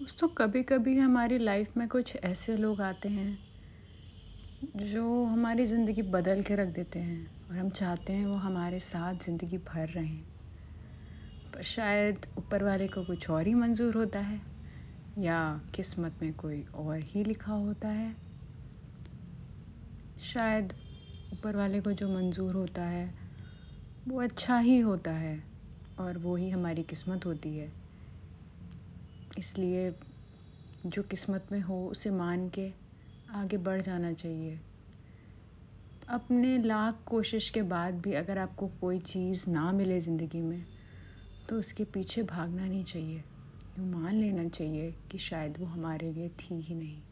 दोस्तों कभी कभी हमारी लाइफ में कुछ ऐसे लोग आते हैं, जो हमारी ज़िंदगी बदल के रख देते हैं और हम चाहते हैं वो हमारे साथ ज़िंदगी भर रहें। पर शायद ऊपर वाले को कुछ और ही मंजूर होता है या किस्मत में कोई और ही लिखा होता है। शायद ऊपर वाले को जो मंजूर होता है, वो अच्छा ही होता है और वो ही हमारी किस्मत होती है। इसलिए जो किस्मत में हो, उसे मान के आगे बढ़ जाना चाहिए। अपने लाख कोशिश के बाद भी अगर आपको कोई चीज़ ना मिले ज़िंदगी में तो उसके पीछे भागना नहीं चाहिए। यूँ मान लेना चाहिए कि शायद वो हमारे लिए थी ही नहीं।